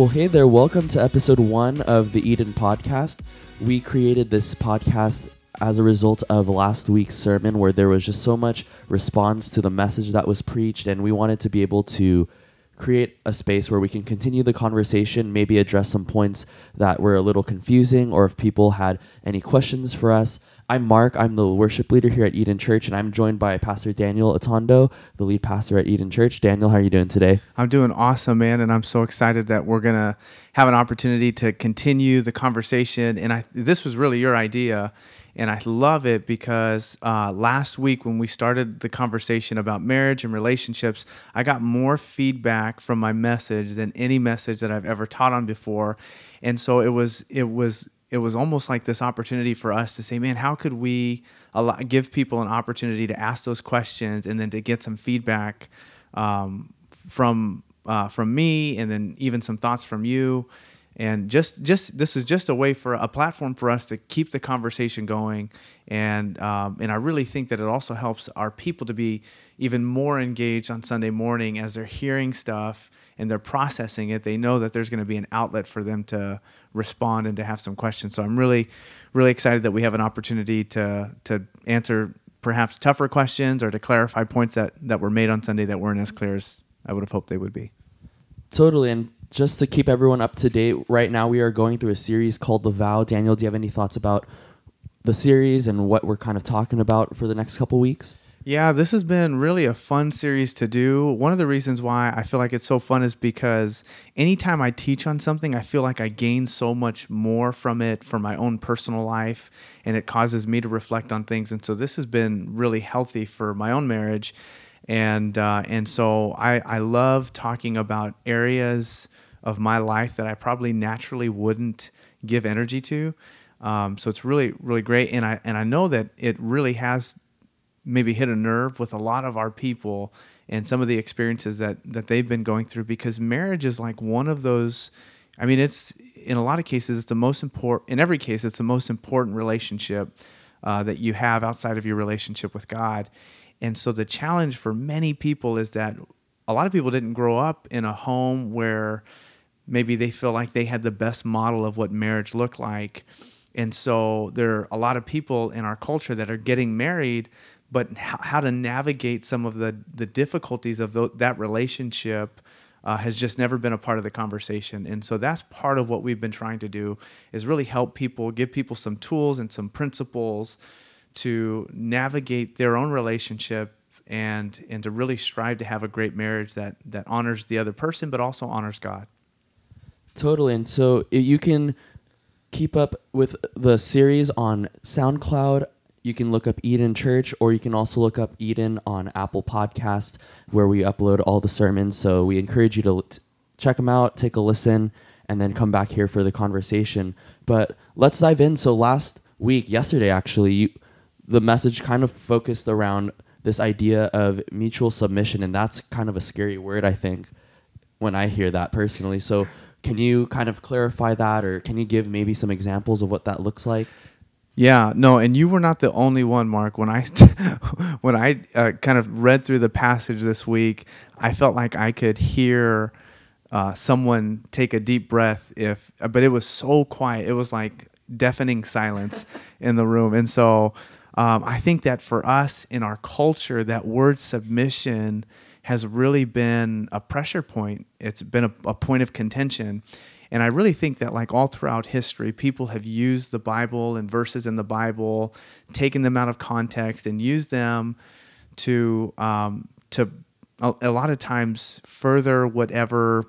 Well, hey there. Welcome to episode one of the Eden podcast. We created this podcast as a result of last week's sermon where there was just so much response to the message that was preached, and we wanted to be able to create a space where we can continue the conversation, maybe address some points that were a little confusing, or if people had any questions for us. I'm Mark. I'm the worship leader here at Eden Church, and I'm joined by Pastor Daniel Atondo, the lead pastor at Eden Church. Daniel, how are you doing today? I'm doing awesome, man, and I'm so excited that we're gonna have an opportunity to continue the conversation. And I, this was really your idea, and I love it because uh, last week when we started the conversation about marriage and relationships, I got more feedback from my message than any message that I've ever taught on before, and so it was it was it was almost like this opportunity for us to say, man, how could we allow, give people an opportunity to ask those questions and then to get some feedback um, from uh, from me, and then even some thoughts from you, and just just this is just a way for a platform for us to keep the conversation going, and um, and I really think that it also helps our people to be even more engaged on Sunday morning as they're hearing stuff and they're processing it, they know that there's going to be an outlet for them to respond and to have some questions. So I'm really, really excited that we have an opportunity to to answer perhaps tougher questions or to clarify points that that were made on Sunday that weren't as clear as I would have hoped they would be. Totally. And just to keep everyone up to date, right now we are going through a series called The Vow. Daniel, do you have any thoughts about the series and what we're kind of talking about for the next couple weeks? Yeah, this has been really a fun series to do. One of the reasons why I feel like it's so fun is because anytime I teach on something, I feel like I gain so much more from it for my own personal life, and it causes me to reflect on things. And so this has been really healthy for my own marriage, and uh, and so I I love talking about areas of my life that I probably naturally wouldn't give energy to. Um, so it's really really great, and I and I know that it really has maybe hit a nerve with a lot of our people and some of the experiences that that they've been going through because marriage is like one of those I mean it's in a lot of cases it's the most important in every case it's the most important relationship uh, that you have outside of your relationship with God. And so the challenge for many people is that a lot of people didn't grow up in a home where maybe they feel like they had the best model of what marriage looked like. And so there are a lot of people in our culture that are getting married but how to navigate some of the the difficulties of the, that relationship uh, has just never been a part of the conversation. And so that's part of what we've been trying to do is really help people give people some tools and some principles to navigate their own relationship and and to really strive to have a great marriage that that honors the other person but also honors God. Totally. And so you can keep up with the series on SoundCloud you can look up Eden Church, or you can also look up Eden on Apple Podcast, where we upload all the sermons. So we encourage you to t- check them out, take a listen, and then come back here for the conversation. But let's dive in. So last week, yesterday actually, you, the message kind of focused around this idea of mutual submission, and that's kind of a scary word, I think, when I hear that personally. So can you kind of clarify that, or can you give maybe some examples of what that looks like? Yeah, no, and you were not the only one, Mark. When I when I uh, kind of read through the passage this week, I felt like I could hear uh, someone take a deep breath. If uh, but it was so quiet, it was like deafening silence in the room, and so um, I think that for us in our culture, that word submission has really been a pressure point. It's been a, a point of contention. And I really think that, like all throughout history, people have used the Bible and verses in the Bible, taken them out of context, and used them to um, to a, a lot of times further whatever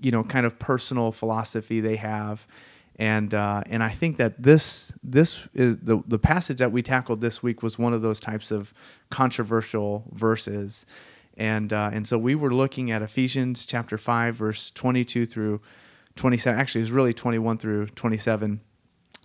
you know kind of personal philosophy they have. And uh, and I think that this this is the the passage that we tackled this week was one of those types of controversial verses, and uh, and so we were looking at Ephesians chapter five verse twenty two through 27 actually it's really 21 through 27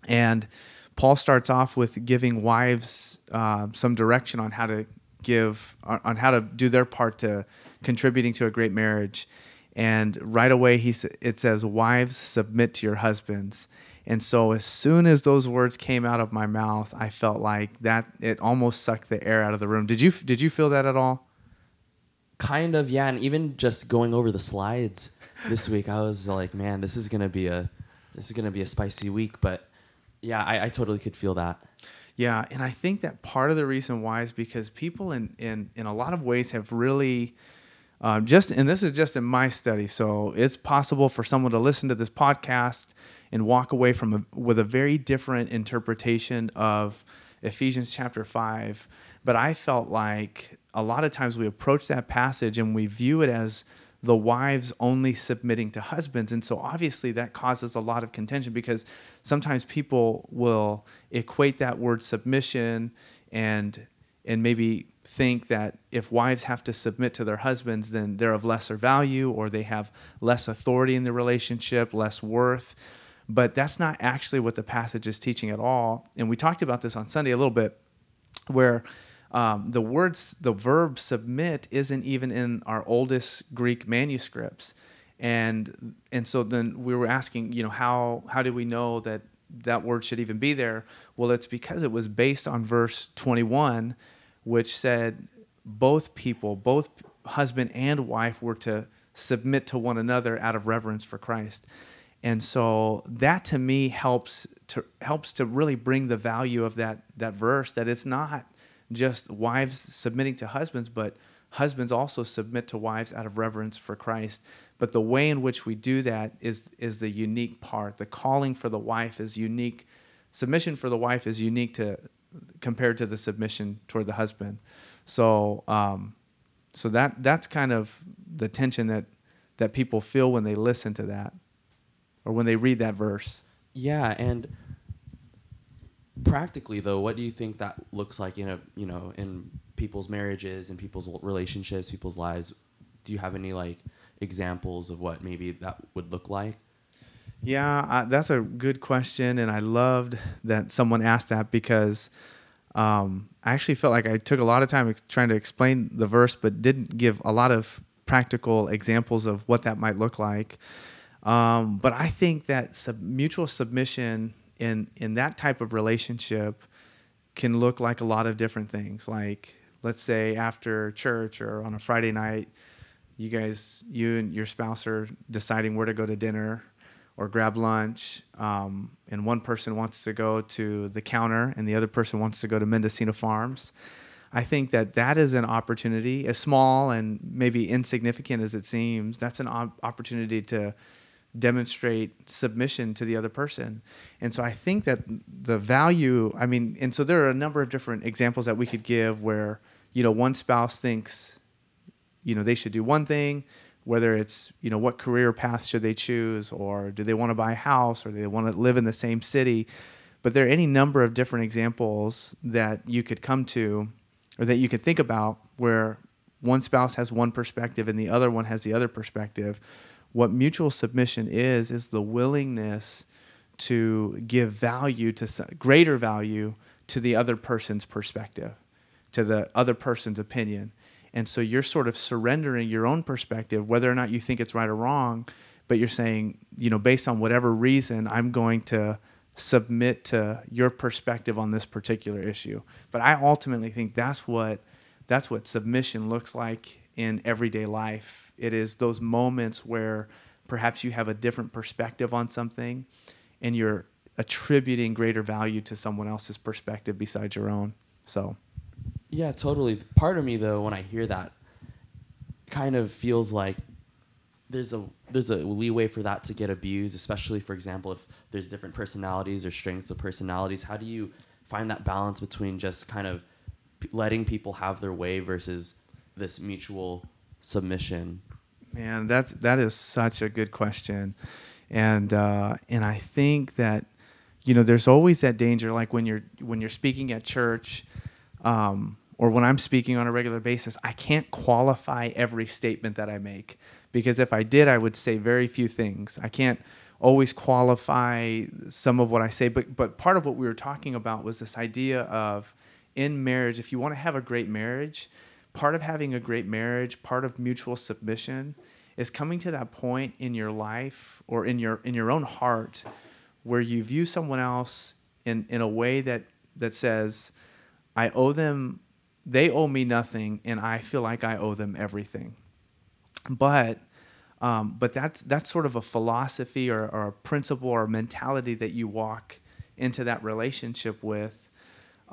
and paul starts off with giving wives uh, some direction on how to give on how to do their part to contributing to a great marriage. And right away he it says wives submit to your husbands. And so as soon as those words came out of my mouth i felt like that it almost sucked the air out of the room. Did you did you feel that at all? Kind of yeah and even just going over the slides this week. I was like, man, this is gonna be a this is gonna be a spicy week. But yeah, I, I totally could feel that. Yeah, and I think that part of the reason why is because people in in in a lot of ways have really um, just and this is just in my study, so it's possible for someone to listen to this podcast and walk away from a, with a very different interpretation of Ephesians chapter five. But I felt like a lot of times we approach that passage and we view it as the wives only submitting to husbands. And so obviously that causes a lot of contention because sometimes people will equate that word submission and and maybe think that if wives have to submit to their husbands, then they're of lesser value or they have less authority in the relationship, less worth. But that's not actually what the passage is teaching at all. And we talked about this on Sunday a little bit, where um, the words, the verb submit isn't even in our oldest Greek manuscripts. And and so then we were asking, you know, how how do we know that that word should even be there? Well, it's because it was based on verse 21, which said both people, both husband and wife, were to submit to one another out of reverence for Christ. And so that to me helps to helps to really bring the value of that that verse that it's not just wives submitting to husbands, but husbands also submit to wives out of reverence for Christ. But the way in which we do that is is the unique part. The calling for the wife is unique. Submission for the wife is unique to compared to the submission toward the husband. So um, so that that's kind of the tension that that people feel when they listen to that or when they read that verse. Yeah, and practically though, what do you think that looks like in a you know in people's marriages and people's relationships, people's lives? Do you have any like examples of what maybe that would look like? Yeah, uh, that's a good question, and I loved that someone asked that because um, I actually felt like I took a lot of time ex- trying to explain the verse, but didn't give a lot of practical examples of what that might look like. Um, but I think that sub- mutual submission in in that type of relationship can look like a lot of different things. Like let's say after church or on a Friday night, you guys, you and your spouse are deciding where to go to dinner or grab lunch, um, and one person wants to go to the counter and the other person wants to go to Mendocino Farms. I think that that is an opportunity, as small and maybe insignificant as it seems. That's an op- opportunity to demonstrate submission to the other person. And so I think that the value, I mean, and so there are a number of different examples that we could give where, you know, one spouse thinks, you know, they should do one thing, whether it's, you know, what career path should they choose or do they want to buy a house or do they want to live in the same city. But there are any number of different examples that you could come to or that you could think about where one spouse has one perspective and the other one has the other perspective what mutual submission is is the willingness to give value to greater value to the other person's perspective to the other person's opinion. And so you're sort of surrendering your own perspective whether or not you think it's right or wrong but you're saying you know based on whatever reason i'm going to submit to your perspective on this particular issue. But i ultimately think that's what that's what submission looks like in everyday life it is those moments where perhaps you have a different perspective on something and you're attributing greater value to someone else's perspective besides your own. So, yeah, totally. Part of me though when I hear that kind of feels like there's a there's a leeway for that to get abused, especially for example if there's different personalities or strengths of personalities. How do you find that balance between just kind of letting people have their way versus this mutual submission? Man, that's that is such a good question, and uh, and I think that you know there's always that danger, like when you're when you're speaking at church, um, or when I'm speaking on a regular basis, I can't qualify every statement that I make. Because if I did, I would say very few things. I can't always qualify some of what I say, but but part of what we were talking about was this idea of in marriage, if you want to have a great marriage part of having a great marriage, part of mutual submission is coming to that point in your life or in your in your own heart where you view someone else in in a way that that says I owe them they owe me nothing and I feel like I owe them everything. But Um, but that's that's sort of a philosophy or, or a principle or a mentality that you walk into that relationship with.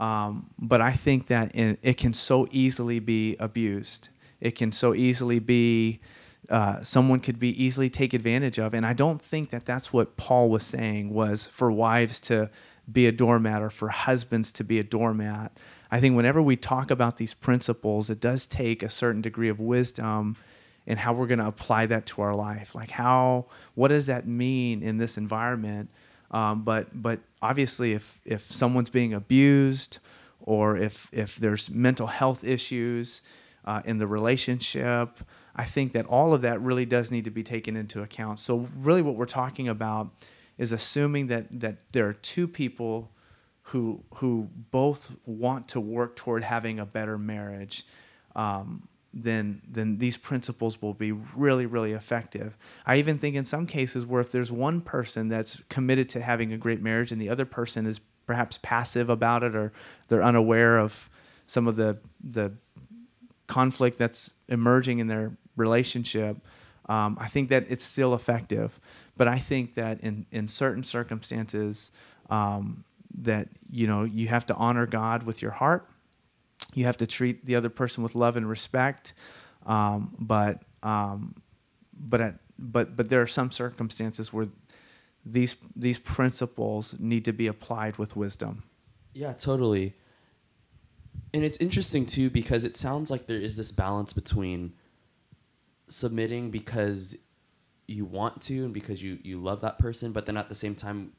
Um, but I think that it can so easily be abused. It can so easily be uh, someone could be easily take advantage of. And I don't think that that's what Paul was saying was for wives to be a doormat or for husbands to be a doormat. I think whenever we talk about these principles, it does take a certain degree of wisdom in how we're going to apply that to our life. Like how, what does that mean in this environment? Um, but but obviously, if if someone's being abused, or if if there's mental health issues uh, in the relationship, I think that all of that really does need to be taken into account. So really, what we're talking about is assuming that that there are two people who who both want to work toward having a better marriage. Um, then then these principles will be really really effective. I even think in some cases where if there's one person that's committed to having a great marriage and the other person is perhaps passive about it or they're unaware of some of the the conflict that's emerging in their relationship, um, I think that it's still effective. But I think that in in certain circumstances, um, that you know you have to honor God with your heart you have to treat the other person with love and respect. Um, but um, but at, but but there are some circumstances where these these principles need to be applied with wisdom. Yeah, totally. And it's interesting too because it sounds like there is this balance between submitting because you want to and because you you love that person, but then at the same time,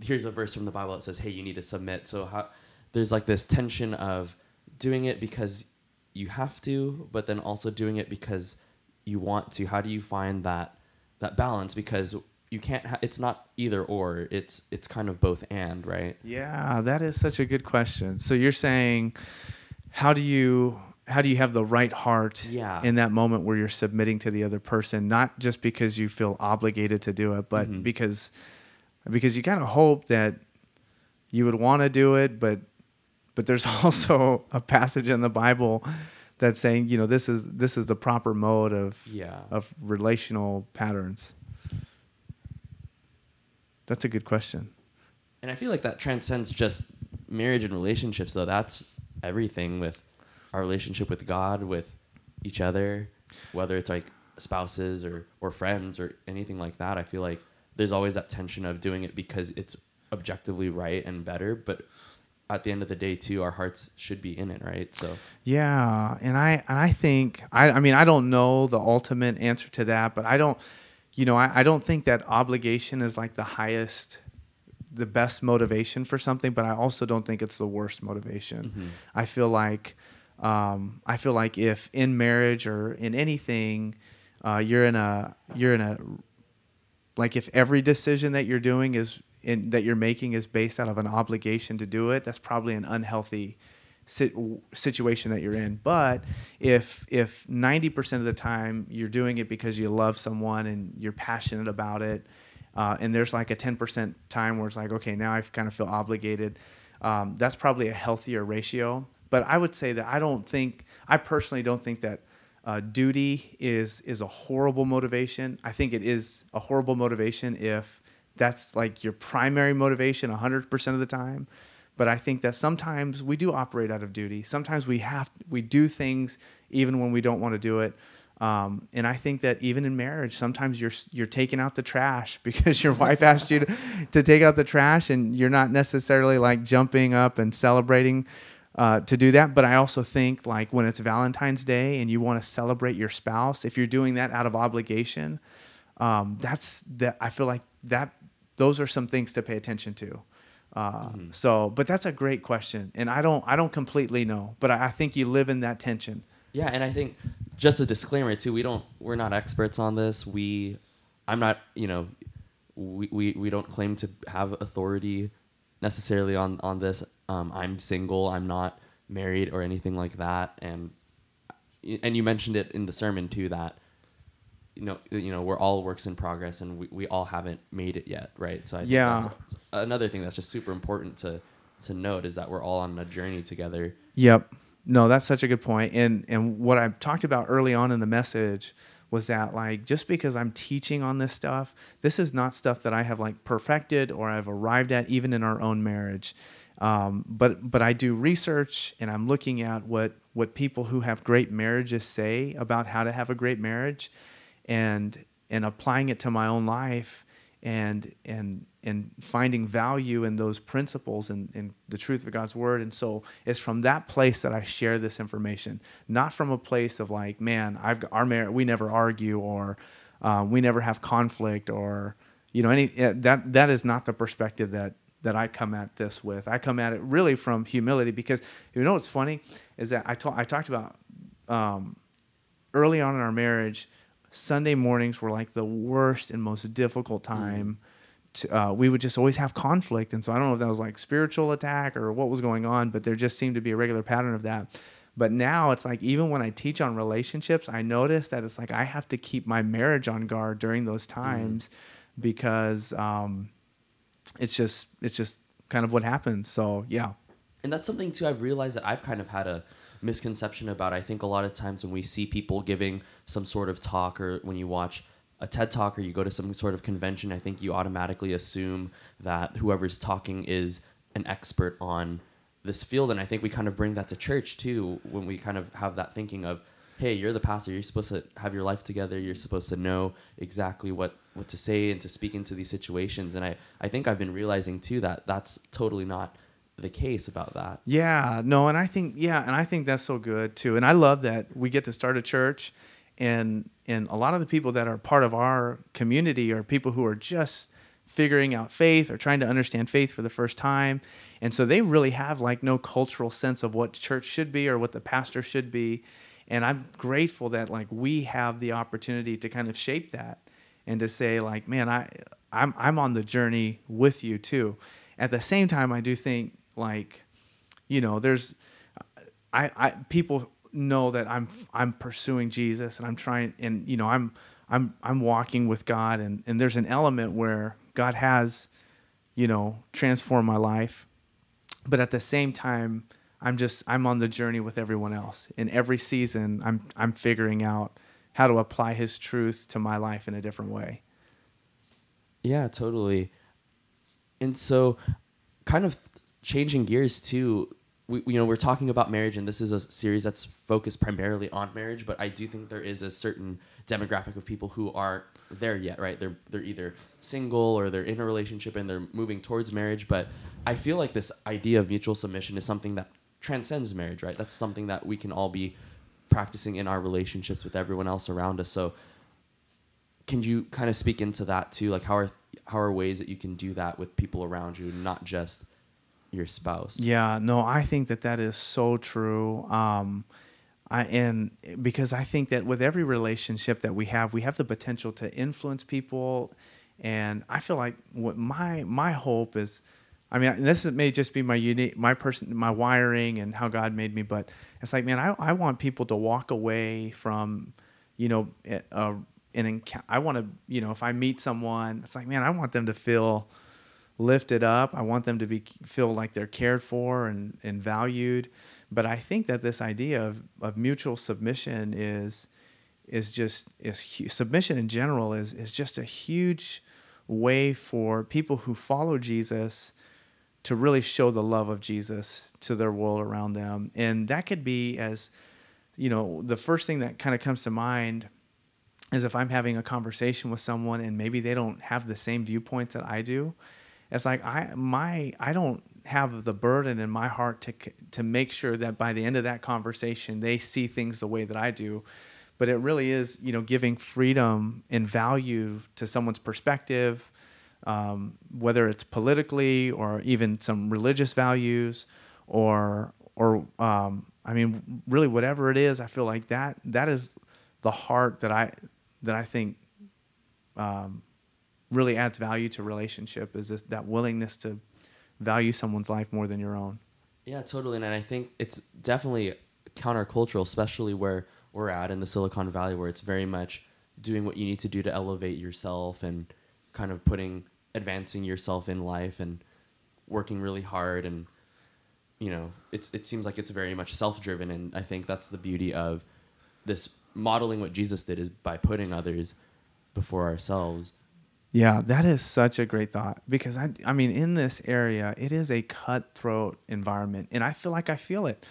here's a verse from the Bible that says, "Hey, you need to submit." So how there's like this tension of doing it because you have to, but then also doing it because you want to. How do you find that that balance? Because you can't. Ha- it's not either or. It's it's kind of both and, right? Yeah, that is such a good question. So you're saying, how do you how do you have the right heart Yeah. in that moment where you're submitting to the other person, not just because you feel obligated to do it, but Mhm. because because you kind of hope that you would want to do it, but but there's also a passage in the Bible that's saying, you know, this is this is the proper mode of Yeah. of relational patterns. That's a good question. And I feel like that transcends just marriage and relationships, though. That's everything with our relationship with God, with each other, whether it's like spouses or, or friends or anything like that. I feel like there's always that tension of doing it because it's objectively right and better, but at the end of the day, too, our hearts should be in it, right? So, Yeah, and I and I think I I mean I don't know the ultimate answer to that, but I don't you know, I, I don't think that obligation is like the highest the best motivation for something, but I also don't think it's the worst motivation. Mhm. I feel like um, I feel like if in marriage or in anything, uh, you're in a you're in a like if every decision that you're doing is in, that you're making is based out of an obligation to do it, that's probably an unhealthy sit, situation that you're in. But if if 90% of the time you're doing it because you love someone and you're passionate about it, uh, and there's like a 10% time where it's like, okay, now I kind of feel obligated. Um, that's probably a healthier ratio. But I would say that I don't think, I personally don't think that uh, duty is is a horrible motivation. I think it is a horrible motivation if that's like your primary motivation 100% of the time. But I think that sometimes we do operate out of duty. Sometimes we have we do things even when we don't want to do it. Um, and I think that even in marriage, sometimes you're you're taking out the trash because your wife asked you to, to take out the trash, and you're not necessarily like jumping up and celebrating uh, to do that. But I also think like when it's Valentine's Day and you want to celebrate your spouse, if you're doing that out of obligation, um, that's that. I feel like that those are some things to pay attention to. Uh, Mhm. So, but that's a great question, and I don't I don't completely know, but I, I think you live in that tension. Yeah, and I think just a disclaimer too. We don't. We're not experts on this. We, I'm not. You know, we we, we don't claim to have authority necessarily on on this. Um, I'm single. I'm not married or anything like that. And and you mentioned it in the sermon too that you know you know we're all works in progress and we, we all haven't made it yet, right? So I think Yeah. that's another thing that's just super important to to note is that we're all on a journey together. Yep. No, that's such a good point. And and what I talked about early on in the message was that like just because I'm teaching on this stuff, this is not stuff that I have like perfected or I've arrived at even in our own marriage. Um, but but I do research and I'm looking at what what people who have great marriages say about how to have a great marriage, and and applying it to my own life and and and finding value in those principles and, and the truth of God's word. And so it's from that place that I share this information, not from a place of like, man, I've our marriage, we never argue or um, we never have conflict or you know any that that is not the perspective that that I come at this with. I come at it really from humility because you know what's funny is that I, ta- I talked about um, early on in our marriage, Sunday mornings were like the worst and most difficult mm. time. Mm. To, uh, we would just always have conflict. And so I don't know if that was like spiritual attack or what was going on, but there just seemed to be a regular pattern of that. But now it's like even when I teach on relationships, I notice that it's like I have to keep my marriage on guard during those mm. times mm. because um, it's just it's just kind of what happens. So yeah. And that's something too I've realized that I've kind of had a misconception about. I think a lot of times when we see people giving some sort of talk or when you watch a TED talk or you go to some sort of convention, I think you automatically assume that whoever's talking is an expert on this field. And I think we kind of bring that to church too when we kind of have that thinking of, hey, you're the pastor. You're supposed to have your life together. You're supposed to know exactly what, what to say and to speak into these situations. And I, I think I've been realizing too that that's totally not the case about that. Yeah, no, and I think yeah, and I think that's so good too. And I love that we get to start a church and and a lot of the people that are part of our community are people who are just figuring out faith or trying to understand faith for the first time. And so they really have like no cultural sense of what church should be or what the pastor should be and i'm grateful that like we have the opportunity to kind of shape that and to say like man i i'm i'm on the journey with you too at the same time i do think like you know there's i i people know that i'm i'm pursuing jesus and i'm trying and you know i'm i'm i'm walking with god and and there's an element where god has you know transformed my life but at the same time I'm just I'm on the journey with everyone else. In every season, I'm I'm figuring out how to apply His truth to my life in a different way. Yeah, totally. And so, kind of changing gears too. We, you know, we're talking about marriage, and this is a series that's focused primarily on marriage. But I do think there is a certain demographic of people who aren't there yet, right? They're they're either single or they're in a relationship and they're moving towards marriage. But I feel like this idea of mutual submission is something that transcends marriage, right? That's something that we can all be practicing in our relationships with everyone else around us. So, can you kind of speak into that too? Like, how are how are ways that you can do that with people around you, not just your spouse? Yeah, no, I think that that is so true. Um, I and because I think that with every relationship that we have, we have the potential to influence people, and I feel like what my my hope is I mean, this may just be my unique, my person, my wiring and how God made me, but it's like, man, I, I want people to walk away from, you know, uh, an encounter. I want to, you know, if I meet someone, it's like, man, I want them to feel lifted up. I want them to be feel like they're cared for and, and valued. But I think that this idea of, of mutual submission is is just is submission in general is is just a huge way for people who follow Jesus to really show the love of Jesus to their world around them. And that could be as, you know, the first thing that kind of comes to mind is if I'm having a conversation with someone and maybe they don't have the same viewpoints that I do. It's like I my I don't have the burden in my heart to to make sure that by the end of that conversation they see things the way that I do. But it really is, you know, giving freedom and value to someone's perspective, um, whether it's politically or even some religious values or or um, I mean really whatever it is I feel like that that is the heart that I that I think um, really adds value to relationship is this, that willingness to value someone's life more than your own. Yeah, totally. And I think it's definitely countercultural, especially where we're at in the Silicon Valley, where it's very much doing what you need to do to elevate yourself and kind of putting advancing yourself in life and working really hard and you know it's it seems like it's very much self-driven and I think that's the beauty of this modeling what Jesus did is by putting others before ourselves. Yeah, that is such a great thought because I I mean in this area it is a cutthroat environment and I feel like I feel it.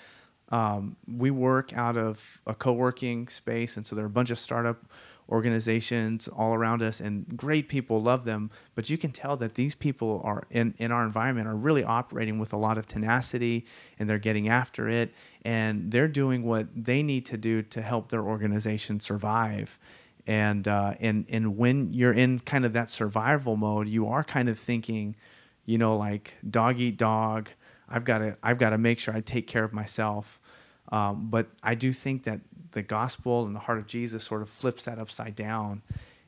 Um, we work out of a co-working space and so there are a bunch of startup organizations all around us and great people love them but you can tell that these people are in, in our environment are really operating with a lot of tenacity and they're getting after it and they're doing what they need to do to help their organization survive and uh, and and when you're in kind of that survival mode you are kind of thinking you know like dog eat dog i've got to i've got to make sure i take care of myself um, but i do think that the gospel and the heart of Jesus sort of flips that upside down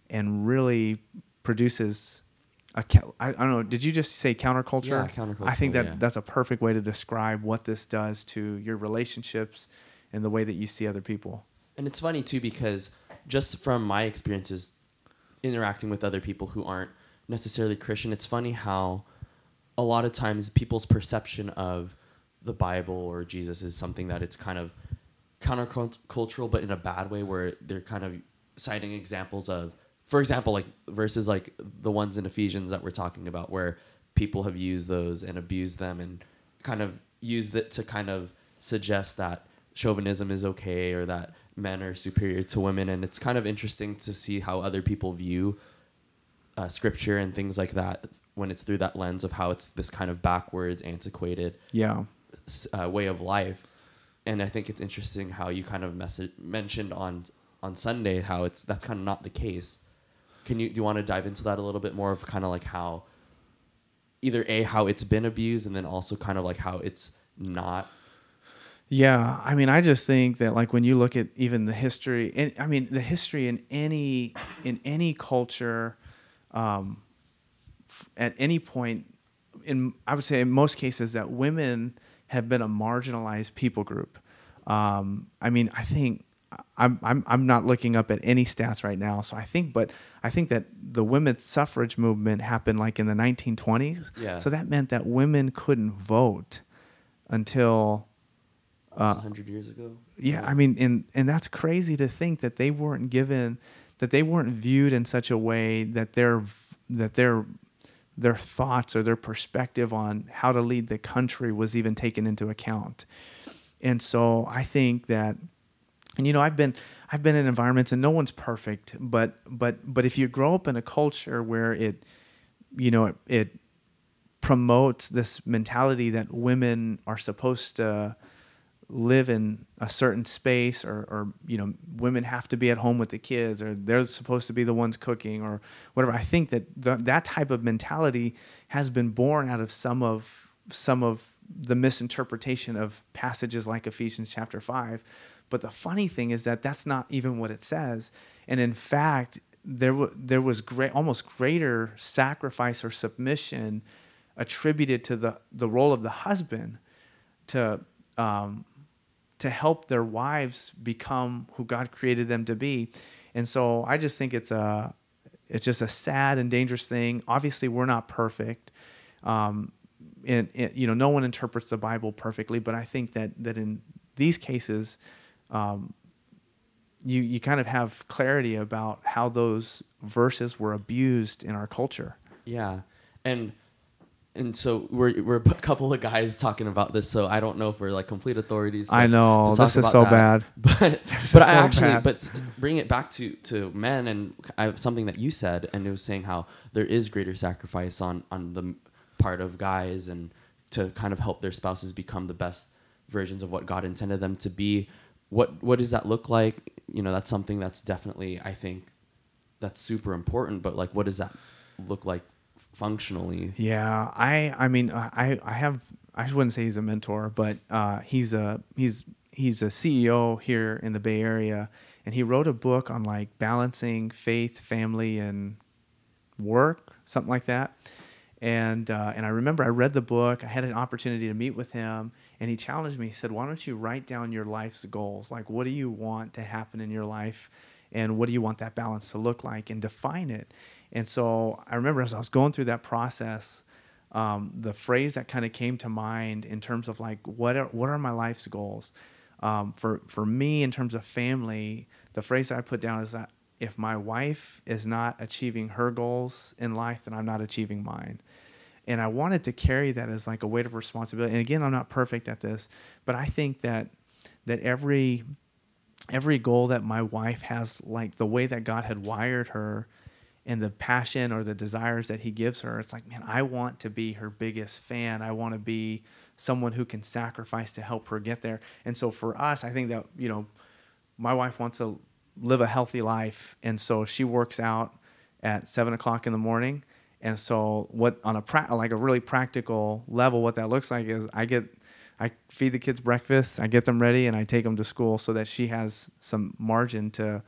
and really produces a I don't know. Did you just say counterculture? Yeah, counterculture. I think that yeah. that's a perfect way to describe what this does to your relationships and the way that you see other people. And it's funny too because just from my experiences interacting with other people who aren't necessarily Christian, it's funny how a lot of times people's perception of the Bible or Jesus is something that it's kind of countercultural, but in a bad way, where they're kind of citing examples of, for example, like verses like the ones in Ephesians that we're talking about, where people have used those and abused them and kind of used it to kind of suggest that chauvinism is okay or that men are superior to women. And it's kind of interesting to see how other people view uh, scripture and things like that when it's through that lens of how it's this kind of backwards, antiquated yeah uh, way of life and I think it's interesting how you kind of message, mentioned on on Sunday how it's that's kind of not the case. Can you do you want to dive into that a little bit more of kind of like how either a how it's been abused and then also kind of like how it's not yeah, I mean, I just think that like when you look at even the history, and I mean the history in any in any culture, um, f- at any point, in I would say in most cases that women have been a marginalized people group. Um, I mean, I think I'm, I'm, I'm not looking up at any stats right now. So I think, but I think that the women's suffrage movement happened like in the 1920s. Yeah. So that meant that women couldn't vote until. Uh, 100 years ago. Yeah, I mean, and and that's crazy to think that they weren't given, that they weren't viewed in such a way that their that their their thoughts or their perspective on how to lead the country was even taken into account. And so I think that and you know I've been I've been in environments and no one's perfect, but but but if you grow up in a culture where it you know it, it promotes this mentality that women are supposed to live in a certain space or, or you know women have to be at home with the kids or they're supposed to be the ones cooking or whatever. I think that that type of mentality has been born out of some of some of the misinterpretation of passages like ephesians chapter 5 but the funny thing is that that's not even what it says. And in fact there, w- there was great almost greater sacrifice or submission attributed to the, the role of the husband to um, to help their wives become who God created them to be. And so I just think it's a it's just a sad and dangerous thing. Obviously, we're not perfect. Um, and, and, you know, no one interprets the Bible perfectly, but I think that that in these cases, um, you you kind of have clarity about how those verses were abused in our culture. Yeah, and and so we're we're a couple of guys talking about this, so I don't know if we're like complete authorities. To, I know this is so that. bad, but but I so actually bad. but bring it back to to men and I, something that you said, and it was saying how there is greater sacrifice on on the part of guys and to kind of help their spouses become the best versions of what God intended them to be. What what does that look like? You know, that's something that's definitely I think that's super important. But like, what does that look like functionally? Yeah, I I mean I I have I wouldn't say he's a mentor, but uh, he's a he's he's a CEO here in the Bay Area, and he wrote a book on like balancing faith, family, and work, something like that. And uh, and I remember I read the book. I had an opportunity to meet with him, and he challenged me. He said, "Why don't you write down your life's goals? Like, what do you want to happen in your life, and what do you want that balance to look like, and define it." And so I remember as I was going through that process, um, the phrase that kind of came to mind in terms of like what are what are my life's goals, um, for for me in terms of family, the phrase I put down is that if my wife is not achieving her goals in life, then I'm not achieving mine. And I wanted to carry that as like a weight of responsibility. And again, I'm not perfect at this, but I think that that every every goal that my wife has, like the way that God had wired her, and the passion or the desires that He gives her, it's like, man, I want to be her biggest fan. I want to be someone who can sacrifice to help her get there. And so for us, I think that you know, my wife wants to live a healthy life, and so she works out at seven o'clock in the morning. And so, what on a pra- like a really practical level, what that looks like is I get I feed the kids breakfast, I get them ready, and I take them to school so that she has some margin to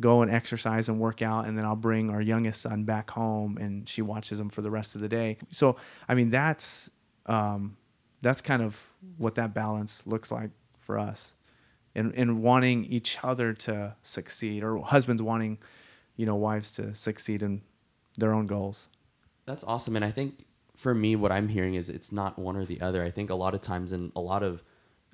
go and exercise and work out. And then I'll bring our youngest son back home, and she watches him for the rest of the day. So, I mean, that's um, that's kind of what that balance looks like for us and, and wanting each other to succeed or husbands wanting you know wives to succeed in their own goals that's awesome and i think for me what i'm hearing is it's not one or the other i think a lot of times in a lot of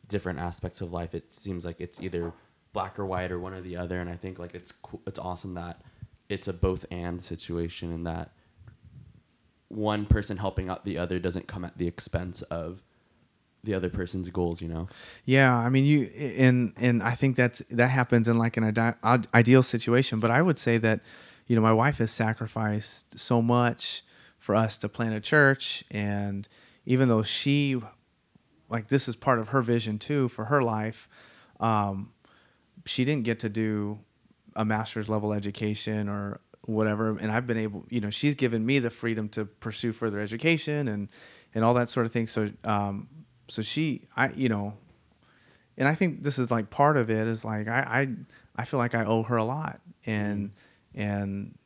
different aspects of life it seems like it's either black or white or one or the other and i think like it's cool, it's awesome that it's a both and situation and that one person helping out the other doesn't come at the expense of the other person's goals you know? Yeah i mean you and and i think that's that happens in like an ide- ideal situation but i would say that you know my wife has sacrificed so much for us to plant a church and even though she like this is part of her vision too for her life um, she didn't get to do a master's level education or whatever and i've been able you know she's given me the freedom to pursue further education and and all that sort of thing. So um, so she i you know and i think this is like part of it is like i i, I feel like i owe her a lot and mm and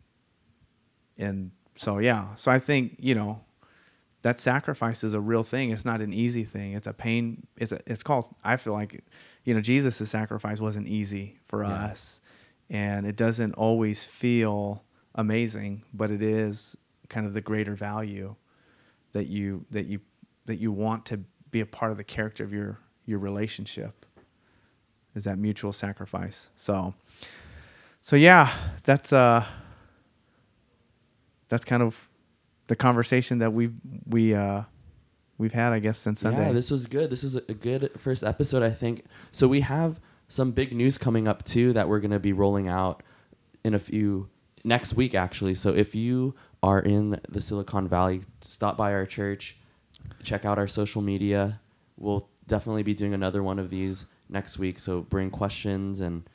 and so yeah. So i think you know that sacrifice is a real thing. It's not an easy thing. It's a pain. It's a, it's called i feel like you know jesus' sacrifice wasn't easy for yeah. us and it doesn't always feel amazing but it is kind of the greater value that you that you that you want to be a part of the character of your your relationship is that mutual sacrifice so so yeah that's uh that's kind of the conversation that we we uh we've had i guess since sunday yeah this was good this is a good first episode i think so we have some big news coming up too that we're going to be rolling out in a few next week actually so if you are in the silicon valley stop by our church check out our social media. We'll definitely be doing another one of these next week. So bring questions, and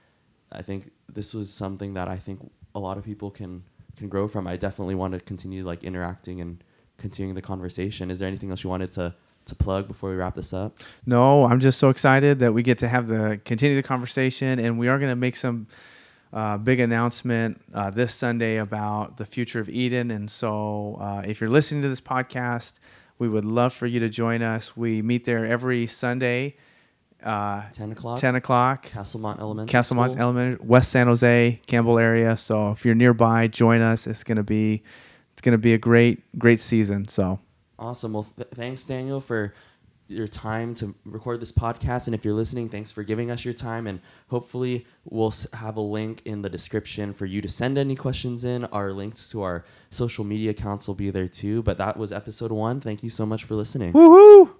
I think this was something that I think a lot of people can can grow from. I definitely want to continue like interacting and continuing the conversation. Is there anything else you wanted to to plug before we wrap this up? No, I'm just so excited that we get to have the continue the conversation, and we are going to make some. Uh, big announcement uh, this Sunday about the future of Eden. And so, uh, if you're listening to this podcast, we would love for you to join us. We meet there every Sunday. Uh, 10 o'clock. 10 o'clock. Castlemont Elementary. Castlemont Elementary, West San Jose, Campbell area. So if you're nearby, join us. It's gonna be, it's gonna be a great, great season. So awesome. Well, th- thanks Daniel for your time to record this podcast. And if you're listening, thanks for giving us your time. And hopefully, we'll have a link in the description for you to send any questions in. Our links to our social media accounts will be there too. But that was episode one. Thank you so much for listening. Woohoo!